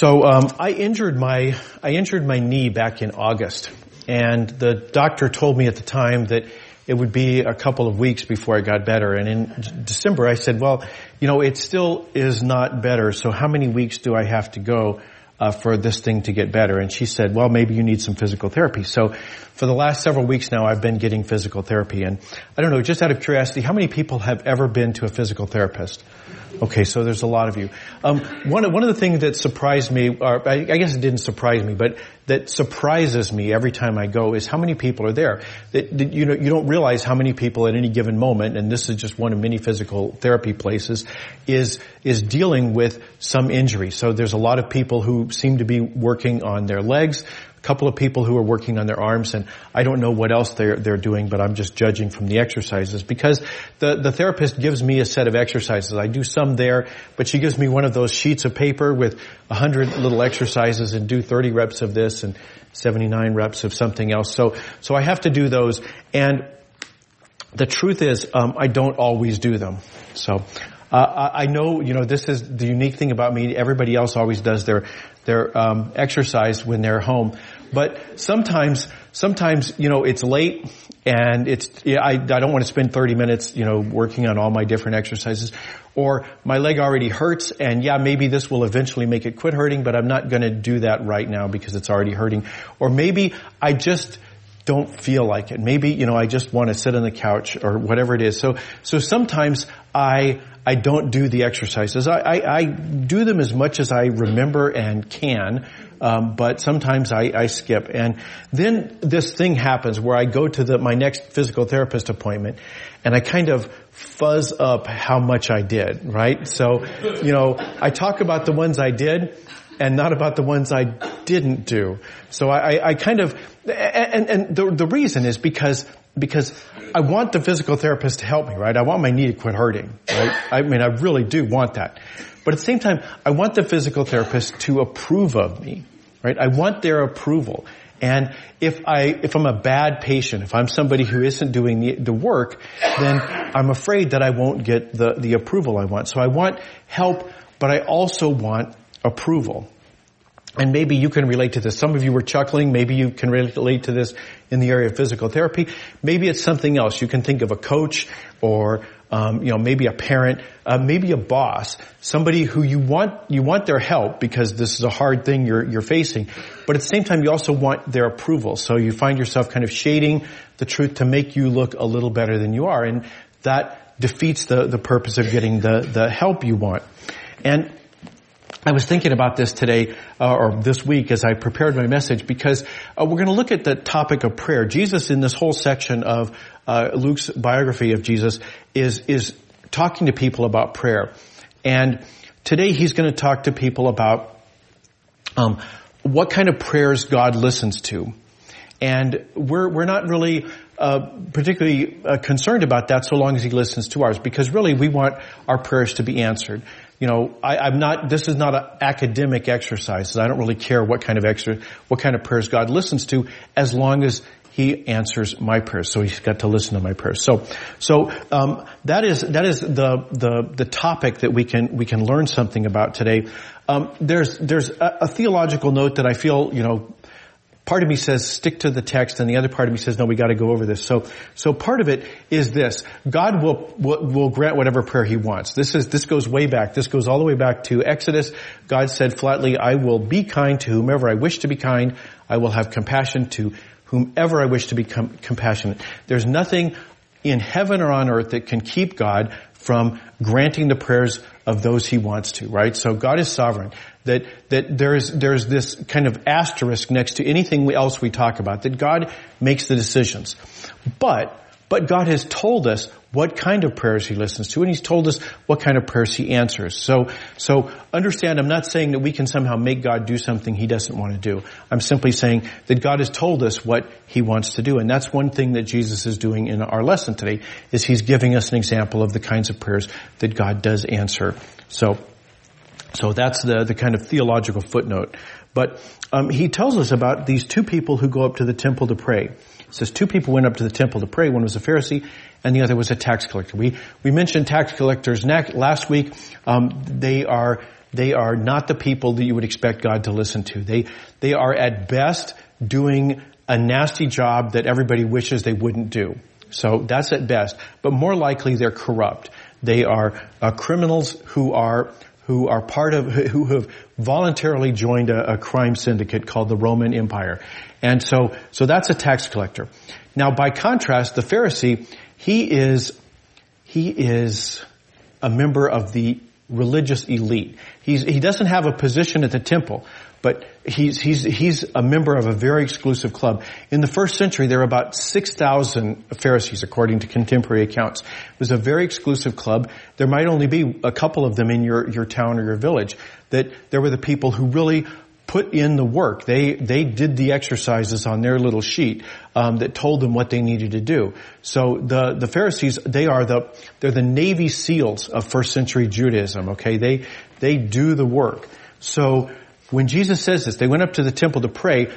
So um, I injured my I injured my knee back in August, and the doctor told me at the time that it would be a couple of weeks before I got better. And in December, I said, "Well, you know, it still is not better. So how many weeks do I have to go?" Uh, for this thing to get better. And she said, well, maybe you need some physical therapy. So for the last several weeks now, I've been getting physical therapy. And I don't know, just out of curiosity, how many people have ever been to a physical therapist? Okay, so there's a lot of you. Um, one, one of the things that surprised me, or I, I, guess it didn't surprise me, but that surprises me every time I go is how many people are there. That, that, you know, you don't realize how many people at any given moment, and this is just one of many physical therapy places, is is dealing with some injury. So there's a lot of people who seem to be working on their legs a couple of people who are working on their arms and I don't know what else they're, they're doing, but I'm just judging from the exercises because the, the therapist gives me a set of exercises. I do some there, but she gives me one of those sheets of paper with a hundred little exercises and do 30 reps of this and 79 reps of something else. So, so I have to do those and the truth is, um, I don't always do them. So, uh, I know, you know, this is the unique thing about me. Everybody else always does their their um, exercise when they're home, but sometimes, sometimes, you know, it's late and it's I, I don't want to spend 30 minutes, you know, working on all my different exercises, or my leg already hurts, and yeah, maybe this will eventually make it quit hurting, but I'm not going to do that right now because it's already hurting, or maybe I just don't feel like it. Maybe, you know, I just want to sit on the couch or whatever it is. So, so sometimes I, I don't do the exercises. I, I, I do them as much as I remember and can, um, but sometimes I, I skip. And then this thing happens where I go to the, my next physical therapist appointment and I kind of fuzz up how much I did, right? So, you know, I talk about the ones I did and not about the ones I didn't do. So I, I kind of, and, and the, the reason is because because I want the physical therapist to help me, right? I want my knee to quit hurting, right? I mean, I really do want that. But at the same time, I want the physical therapist to approve of me, right? I want their approval. And if I, if I'm a bad patient, if I'm somebody who isn't doing the, the work, then I'm afraid that I won't get the, the approval I want. So I want help, but I also want approval. And maybe you can relate to this. Some of you were chuckling. Maybe you can relate to this in the area of physical therapy. Maybe it's something else. You can think of a coach or, um, you know, maybe a parent, uh, maybe a boss, somebody who you want you want their help because this is a hard thing you're you're facing, but at the same time you also want their approval. So you find yourself kind of shading the truth to make you look a little better than you are, and that defeats the the purpose of getting the the help you want. And I was thinking about this today uh, or this week as I prepared my message because uh, we're going to look at the topic of prayer. Jesus, in this whole section of uh, Luke's biography of Jesus, is is talking to people about prayer, and today he's going to talk to people about um, what kind of prayers God listens to, and we're we're not really uh, particularly uh, concerned about that so long as he listens to ours, because really we want our prayers to be answered you know, I, am not, this is not an academic exercise. I don't really care what kind of what kind of prayers God listens to as long as he answers my prayers. So he's got to listen to my prayers. So, so, um, that is, that is the, the, the topic that we can, we can learn something about today. Um, there's, there's a, a theological note that I feel, you know, part of me says stick to the text and the other part of me says no we got to go over this so so part of it is this god will, will, will grant whatever prayer he wants this is this goes way back this goes all the way back to exodus god said flatly i will be kind to whomever i wish to be kind i will have compassion to whomever i wish to be com- compassionate there's nothing in heaven or on earth that can keep god from granting the prayers of those he wants to, right? So God is sovereign. That, that there's, there's this kind of asterisk next to anything else we talk about, that God makes the decisions. But, but God has told us what kind of prayers He listens to, and He's told us what kind of prayers He answers. So, so understand, I'm not saying that we can somehow make God do something He doesn't want to do. I'm simply saying that God has told us what He wants to do, and that's one thing that Jesus is doing in our lesson today, is He's giving us an example of the kinds of prayers that God does answer. So, so that's the, the kind of theological footnote. But um, he tells us about these two people who go up to the temple to pray. It says two people went up to the temple to pray. One was a Pharisee and the other was a tax collector. We, we mentioned tax collectors last week. Um, they are they are not the people that you would expect God to listen to. They, they are at best doing a nasty job that everybody wishes they wouldn't do. So that's at best. But more likely they're corrupt. They are uh, criminals who are who are part of who have voluntarily joined a, a, crime syndicate called the Roman Empire, and so so that's a tax collector. Now, by contrast, the Pharisee he is he is a member of the religious elite. He's, he doesn't have a position at the temple, but he's, he's, he's a member of a very exclusive club. In the first century, there were about 6,000 Pharisees, according to contemporary accounts. It was a very exclusive club. There might only be a couple of them in your, your town or your village. That there were the people who really put in the work. They they did the exercises on their little sheet um, that told them what they needed to do. So the the Pharisees they are the they're the Navy SEALs of first century Judaism. Okay, they they do the work. So when Jesus says this, they went up to the temple to pray.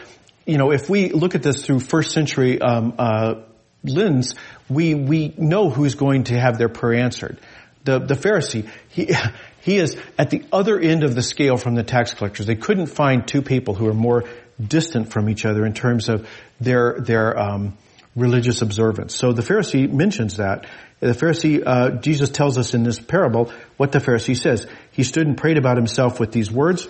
You know, if we look at this through first century um, uh, lens, we we know who's going to have their prayer answered. The the Pharisee he he is at the other end of the scale from the tax collectors. They couldn't find two people who are more distant from each other in terms of their their um, religious observance. So the Pharisee mentions that. The Pharisee, uh, Jesus tells us in this parable what the Pharisee says. He stood and prayed about himself with these words.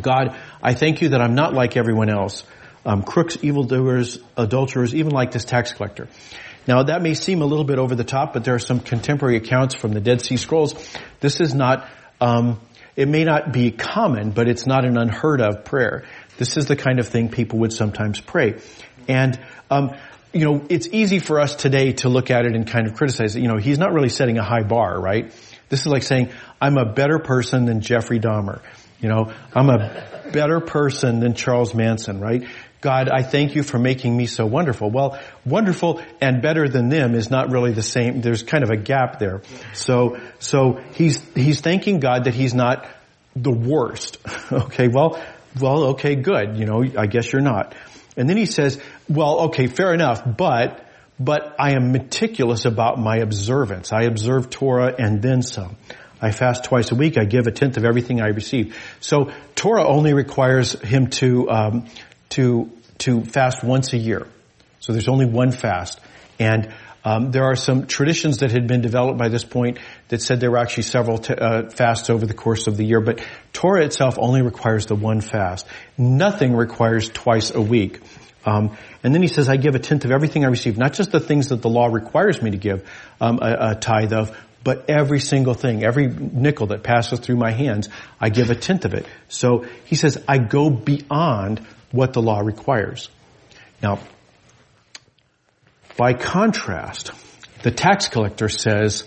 God, I thank you that I'm not like everyone else. Um, crooks, evildoers, adulterers, even like this tax collector. Now that may seem a little bit over the top, but there are some contemporary accounts from the Dead Sea Scrolls. This is not, um, it may not be common, but it's not an unheard of prayer. This is the kind of thing people would sometimes pray. And, um, you know, it's easy for us today to look at it and kind of criticize it. You know, he's not really setting a high bar, right? This is like saying, I'm a better person than Jeffrey Dahmer. You know, I'm a better person than Charles Manson, right? God, I thank you for making me so wonderful. Well, wonderful and better than them is not really the same. There's kind of a gap there. So, so he's, he's thanking God that he's not the worst. okay, well, well, okay, good. You know, I guess you're not. And then he says, well, okay, fair enough, but, but I am meticulous about my observance. I observe Torah and then some. I fast twice a week. I give a tenth of everything I receive. So Torah only requires him to um, to to fast once a year. So there's only one fast, and um, there are some traditions that had been developed by this point that said there were actually several t- uh, fasts over the course of the year. But Torah itself only requires the one fast. Nothing requires twice a week. Um, and then he says, "I give a tenth of everything I receive, not just the things that the law requires me to give um, a, a tithe of, but every single thing, every nickel that passes through my hands, I give a tenth of it. So he says, I go beyond what the law requires. Now, by contrast, the tax collector says,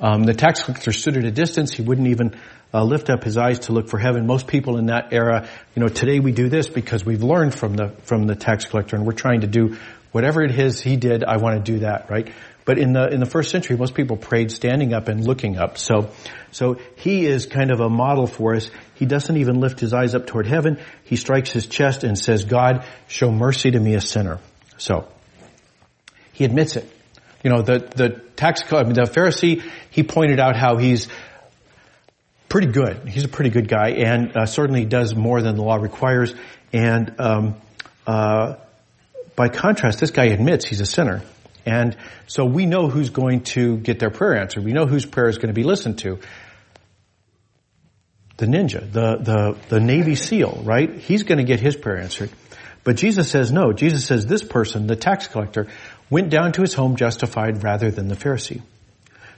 um, the tax collector stood at a distance. He wouldn't even uh, lift up his eyes to look for heaven. Most people in that era, you know, today we do this because we've learned from the from the tax collector, and we're trying to do whatever it is he did. I want to do that, right? But in the in the first century, most people prayed standing up and looking up. So, so he is kind of a model for us. He doesn't even lift his eyes up toward heaven. He strikes his chest and says, "God, show mercy to me, a sinner." So, he admits it. You know, the the tax I mean, the Pharisee, he pointed out how he's pretty good. He's a pretty good guy, and uh, certainly does more than the law requires. And um, uh, by contrast, this guy admits he's a sinner. And so we know who's going to get their prayer answered. We know whose prayer is going to be listened to. The ninja, the, the, the Navy SEAL, right? He's going to get his prayer answered. But Jesus says no. Jesus says this person, the tax collector, went down to his home justified rather than the Pharisee.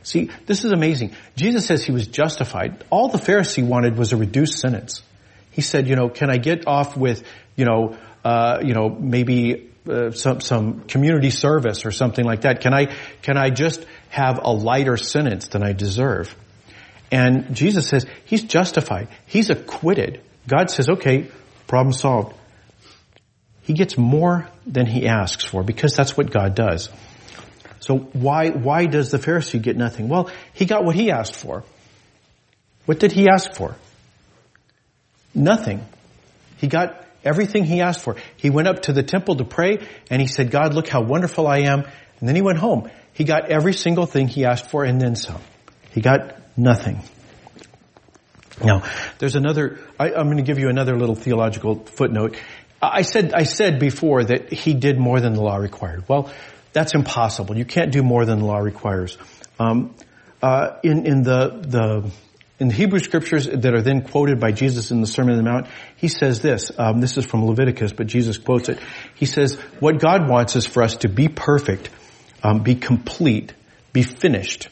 See, this is amazing. Jesus says he was justified. All the Pharisee wanted was a reduced sentence. He said, you know, can I get off with, you know, uh, you know, maybe uh, some some community service or something like that? Can I can I just have a lighter sentence than I deserve? And Jesus says he's justified. He's acquitted. God says, okay, problem solved. He gets more than he asks for because that's what God does. So why why does the Pharisee get nothing? Well, he got what he asked for. What did he ask for? Nothing. He got everything he asked for. He went up to the temple to pray and he said, God, look how wonderful I am. And then he went home. He got every single thing he asked for and then some. He got nothing. Now, there's another, I, I'm going to give you another little theological footnote. I said, I said before that he did more than the law required. Well, that's impossible. You can't do more than the law requires. Um, uh, in, in the, the, in the Hebrew scriptures that are then quoted by Jesus in the Sermon on the Mount, he says this. Um, this is from Leviticus, but Jesus quotes it. He says, "What God wants is for us to be perfect, um, be complete, be finished."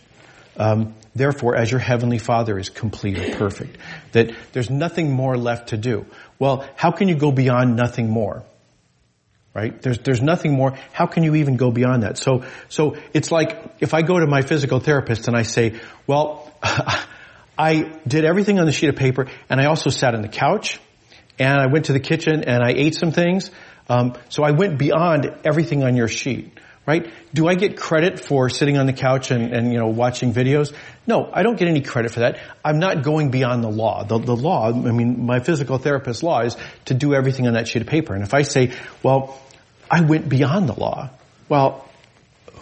Um, Therefore, as your heavenly Father is complete or perfect, that there's nothing more left to do. Well, how can you go beyond nothing more? Right? There's, there's nothing more. How can you even go beyond that? So, so it's like if I go to my physical therapist and I say, well, I did everything on the sheet of paper and I also sat on the couch and I went to the kitchen and I ate some things. Um, so I went beyond everything on your sheet right? Do I get credit for sitting on the couch and, and, you know, watching videos? No, I don't get any credit for that. I'm not going beyond the law. The, the law, I mean, my physical therapist law is to do everything on that sheet of paper. And if I say, well, I went beyond the law, well,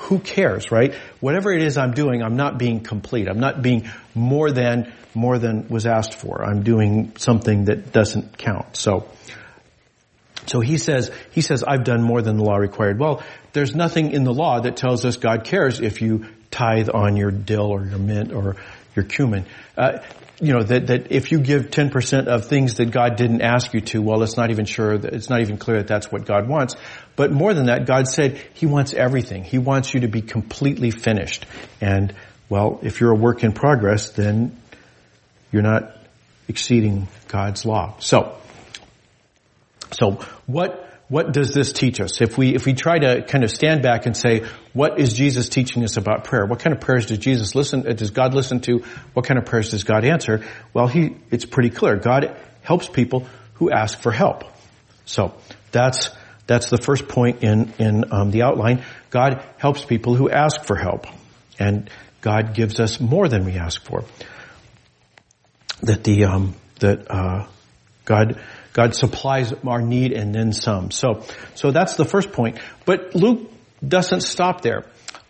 who cares, right? Whatever it is I'm doing, I'm not being complete. I'm not being more than, more than was asked for. I'm doing something that doesn't count. So, so he says, he says, I've done more than the law required. Well, there's nothing in the law that tells us God cares if you tithe on your dill or your mint or your cumin. Uh, you know, that, that if you give 10% of things that God didn't ask you to, well, it's not even sure that, it's not even clear that that's what God wants. But more than that, God said He wants everything. He wants you to be completely finished. And, well, if you're a work in progress, then you're not exceeding God's law. So, so what what does this teach us? If we, if we try to kind of stand back and say, what is Jesus teaching us about prayer? What kind of prayers does Jesus listen, uh, does God listen to? What kind of prayers does God answer? Well, he, it's pretty clear. God helps people who ask for help. So, that's, that's the first point in, in um, the outline. God helps people who ask for help. And God gives us more than we ask for. That the, um, that, uh, God, God supplies our need and then some. So, so that's the first point. But Luke doesn't stop there.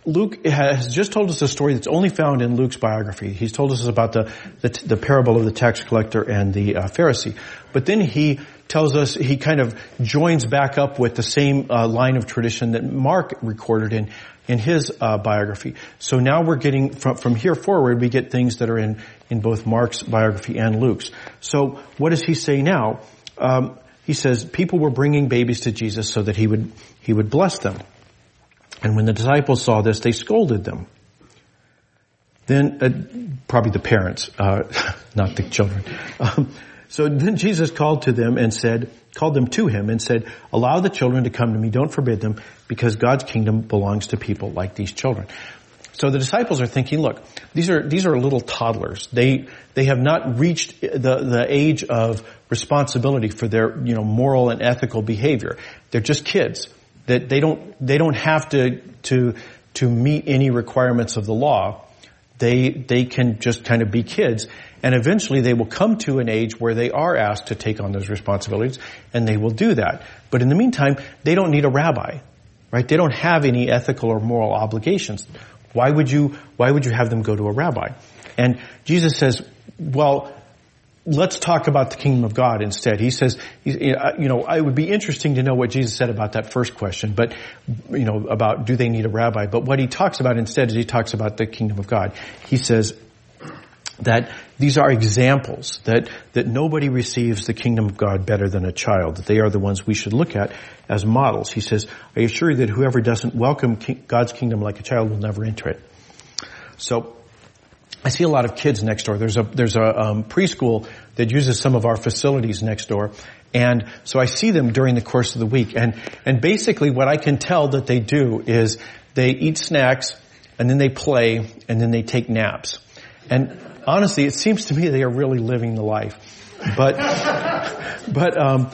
Luke has just told us a story that's only found in Luke's biography. He's told us about the, the, the parable of the tax collector and the uh, Pharisee. But then he tells us, he kind of joins back up with the same uh, line of tradition that Mark recorded in, in his uh, biography. So now we're getting, from, from here forward, we get things that are in, in both Mark's biography and Luke's. So what does he say now? Um, he says people were bringing babies to Jesus so that he would he would bless them. And when the disciples saw this, they scolded them. Then, uh, probably the parents, uh, not the children. Um, so then Jesus called to them and said, called them to him and said, allow the children to come to me, don't forbid them, because God's kingdom belongs to people like these children. So the disciples are thinking, look, these are, these are little toddlers. They, they have not reached the, the age of responsibility for their, you know, moral and ethical behavior. They're just kids. That they don't, they don't have to, to, to meet any requirements of the law. They, they can just kind of be kids. And eventually they will come to an age where they are asked to take on those responsibilities and they will do that. But in the meantime, they don't need a rabbi, right? They don't have any ethical or moral obligations. Why would you, why would you have them go to a rabbi? And Jesus says, well, let's talk about the kingdom of God instead. He says, uh, you know, it would be interesting to know what Jesus said about that first question, but, you know, about do they need a rabbi? But what he talks about instead is he talks about the kingdom of God. He says that these are examples that, that nobody receives the kingdom of God better than a child, that they are the ones we should look at as models. He says, I assure you that whoever doesn't welcome God's kingdom like a child will never enter it. So, I see a lot of kids next door. There's a there's a um, preschool that uses some of our facilities next door, and so I see them during the course of the week. And and basically, what I can tell that they do is they eat snacks, and then they play, and then they take naps. And honestly, it seems to me they are really living the life. But but um,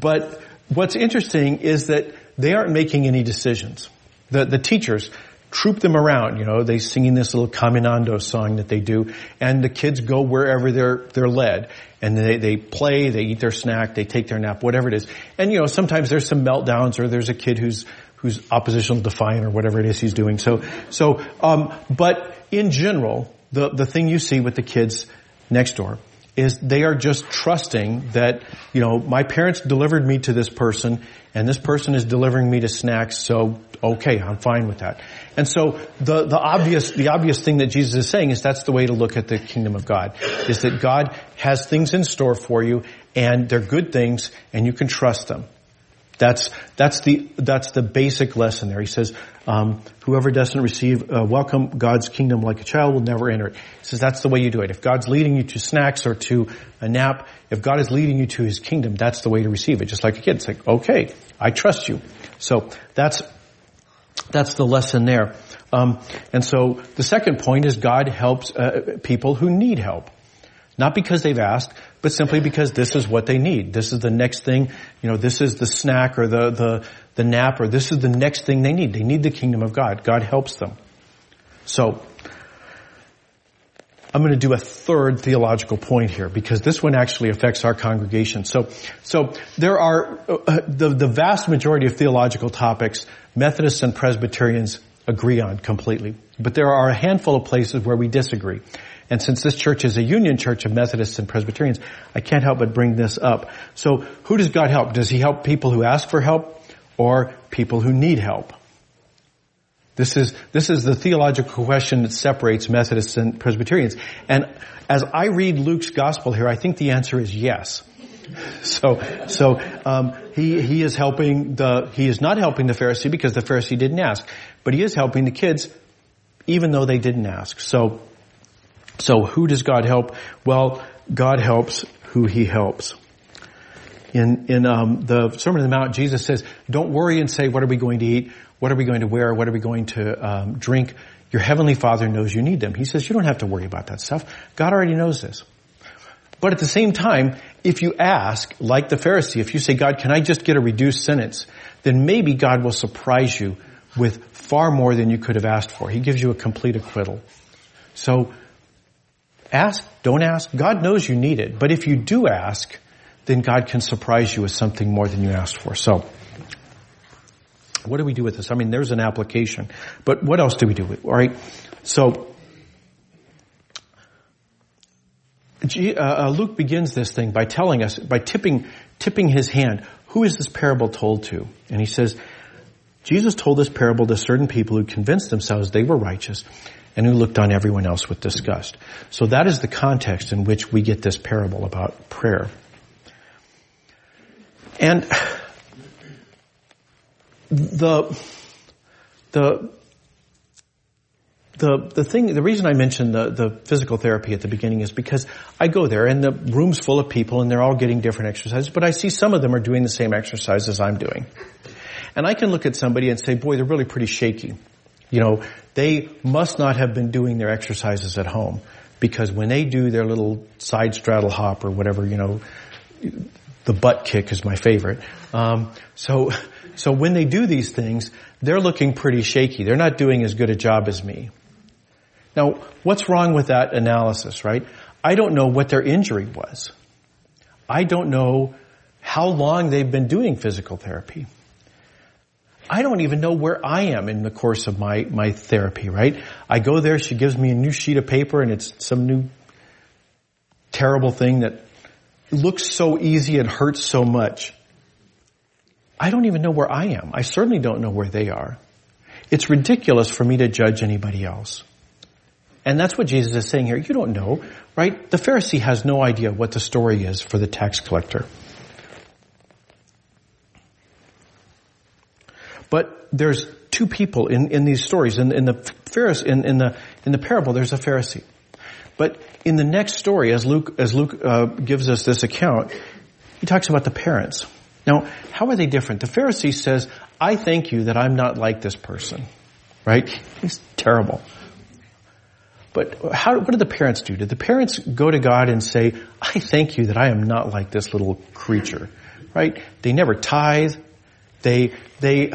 but what's interesting is that they aren't making any decisions. The the teachers troop them around, you know, they singing this little Caminando song that they do, and the kids go wherever they're, they're led. And they, they play, they eat their snack, they take their nap, whatever it is. And you know, sometimes there's some meltdowns or there's a kid who's, who's oppositional defiant or whatever it is he's doing. So, so, um, but in general, the, the thing you see with the kids next door is they are just trusting that, you know, my parents delivered me to this person and this person is delivering me to snacks, so okay, I'm fine with that. And so the, the obvious, the obvious thing that Jesus is saying is that's the way to look at the kingdom of God, is that God has things in store for you and they're good things and you can trust them. That's that's the that's the basic lesson there. He says, um, "Whoever doesn't receive uh, welcome God's kingdom like a child will never enter it." He says that's the way you do it. If God's leading you to snacks or to a nap, if God is leading you to His kingdom, that's the way to receive it. Just like a kid, it's like, "Okay, I trust you." So that's that's the lesson there. Um, and so the second point is God helps uh, people who need help. Not because they've asked, but simply because this is what they need. This is the next thing, you know, this is the snack or the, the, the nap or this is the next thing they need. They need the kingdom of God. God helps them. So, I'm going to do a third theological point here because this one actually affects our congregation. So, so there are uh, the the vast majority of theological topics Methodists and Presbyterians agree on completely, but there are a handful of places where we disagree. And since this church is a union church of Methodists and Presbyterians, I can't help but bring this up. So who does God help? Does he help people who ask for help or people who need help? This is, this is the theological question that separates Methodists and Presbyterians. And as I read Luke's gospel here, I think the answer is yes. So, so, um, he, he is helping the, he is not helping the Pharisee because the Pharisee didn't ask, but he is helping the kids even though they didn't ask. So, so who does God help? Well, God helps who He helps. In in um, the Sermon on the Mount, Jesus says, "Don't worry and say, what are we going to eat? What are we going to wear? What are we going to um, drink? Your heavenly Father knows you need them." He says, "You don't have to worry about that stuff. God already knows this." But at the same time, if you ask, like the Pharisee, if you say, God, can I just get a reduced sentence? Then maybe God will surprise you with far more than you could have asked for. He gives you a complete acquittal. So Ask, don't ask. God knows you need it. But if you do ask, then God can surprise you with something more than you asked for. So, what do we do with this? I mean, there's an application. But what else do we do with All right. So, uh, uh, Luke begins this thing by telling us, by tipping, tipping his hand. Who is this parable told to? And he says, Jesus told this parable to certain people who convinced themselves they were righteous and who looked on everyone else with disgust. So that is the context in which we get this parable about prayer. And the, the, the, the thing, the reason I mentioned the, the physical therapy at the beginning is because I go there and the room's full of people and they're all getting different exercises, but I see some of them are doing the same exercises I'm doing. And I can look at somebody and say, boy, they're really pretty shaky. You know, they must not have been doing their exercises at home because when they do their little side straddle hop or whatever, you know, the butt kick is my favorite. Um, so, so when they do these things, they're looking pretty shaky. They're not doing as good a job as me. Now, what's wrong with that analysis, right? I don't know what their injury was. I don't know how long they've been doing physical therapy. I don't even know where I am in the course of my, my therapy, right? I go there, she gives me a new sheet of paper and it's some new terrible thing that looks so easy and hurts so much. I don't even know where I am. I certainly don't know where they are. It's ridiculous for me to judge anybody else. And that's what Jesus is saying here. You don't know, right? The Pharisee has no idea what the story is for the tax collector. But there's two people in, in these stories. In, in the Pharisee, in, in, the in the parable, there's a Pharisee. But in the next story, as Luke as Luke uh, gives us this account, he talks about the parents. Now, how are they different? The Pharisee says, "I thank you that I'm not like this person." Right? He's terrible. But how, what do the parents do? Did the parents go to God and say, I thank you that I am not like this little creature? Right? They never tithe. They, they,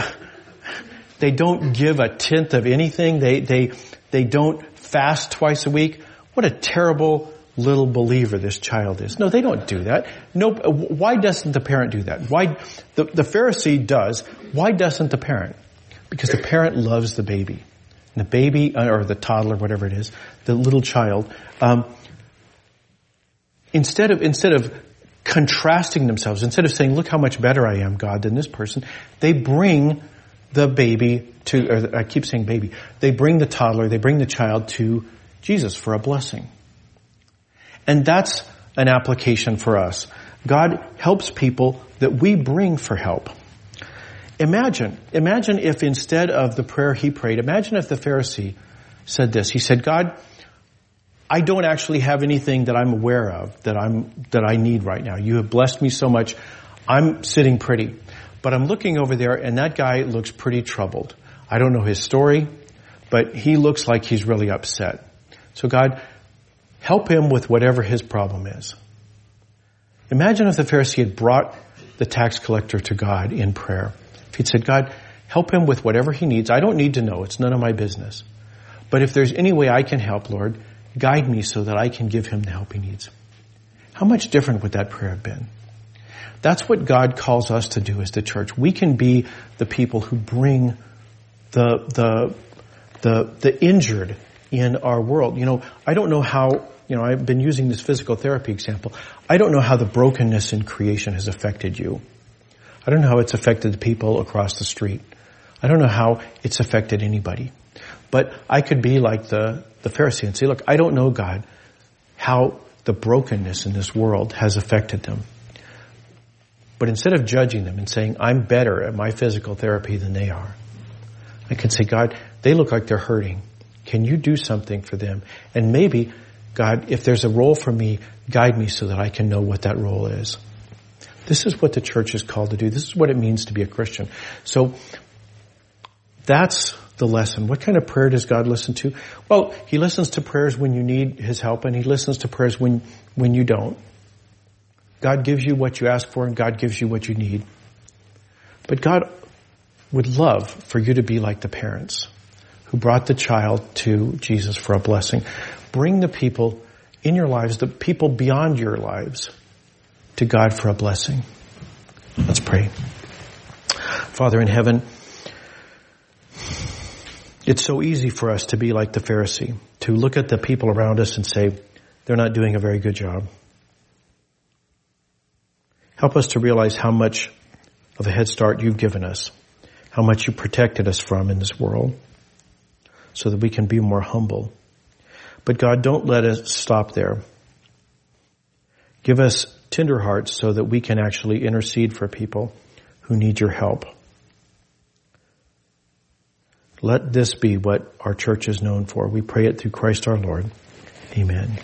they don't give a tenth of anything. They, they, they don't fast twice a week. What a terrible little believer this child is. No, they don't do that. No, why doesn't the parent do that? Why, the, the Pharisee does. Why doesn't the parent? Because the parent loves the baby. And the baby, uh, or the toddler, whatever it is, the little child, um, instead of, instead of contrasting themselves, instead of saying, look how much better I am, God, than this person, they bring the baby to, or I keep saying baby, they bring the toddler, they bring the child to Jesus for a blessing. And that's an application for us. God helps people that we bring for help. Imagine, imagine if instead of the prayer he prayed, imagine if the Pharisee said this. He said, God, I don't actually have anything that I'm aware of that I'm, that I need right now. You have blessed me so much. I'm sitting pretty. But I'm looking over there and that guy looks pretty troubled. I don't know his story, but he looks like he's really upset. So God, help him with whatever his problem is. Imagine if the Pharisee had brought the tax collector to God in prayer. If he'd said, God, help him with whatever he needs. I don't need to know. It's none of my business. But if there's any way I can help, Lord, guide me so that I can give him the help he needs. How much different would that prayer have been? That's what God calls us to do as the church. We can be the people who bring the, the, the, the injured in our world. You know, I don't know how, you know, I've been using this physical therapy example. I don't know how the brokenness in creation has affected you. I don't know how it's affected the people across the street. I don't know how it's affected anybody. But I could be like the, the Pharisee and say, look, I don't know God how the brokenness in this world has affected them. But instead of judging them and saying, I'm better at my physical therapy than they are, I can say, God, they look like they're hurting. Can you do something for them? And maybe, God, if there's a role for me, guide me so that I can know what that role is. This is what the church is called to do. This is what it means to be a Christian. So that's the lesson. What kind of prayer does God listen to? Well, He listens to prayers when you need His help and He listens to prayers when, when you don't. God gives you what you ask for and God gives you what you need. But God would love for you to be like the parents who brought the child to Jesus for a blessing. Bring the people in your lives, the people beyond your lives, to God for a blessing. Let's pray. Father in heaven, it's so easy for us to be like the Pharisee, to look at the people around us and say, they're not doing a very good job. Help us to realize how much of a head start you've given us, how much you protected us from in this world, so that we can be more humble. But God, don't let us stop there. Give us tender hearts so that we can actually intercede for people who need your help. Let this be what our church is known for. We pray it through Christ our Lord. Amen.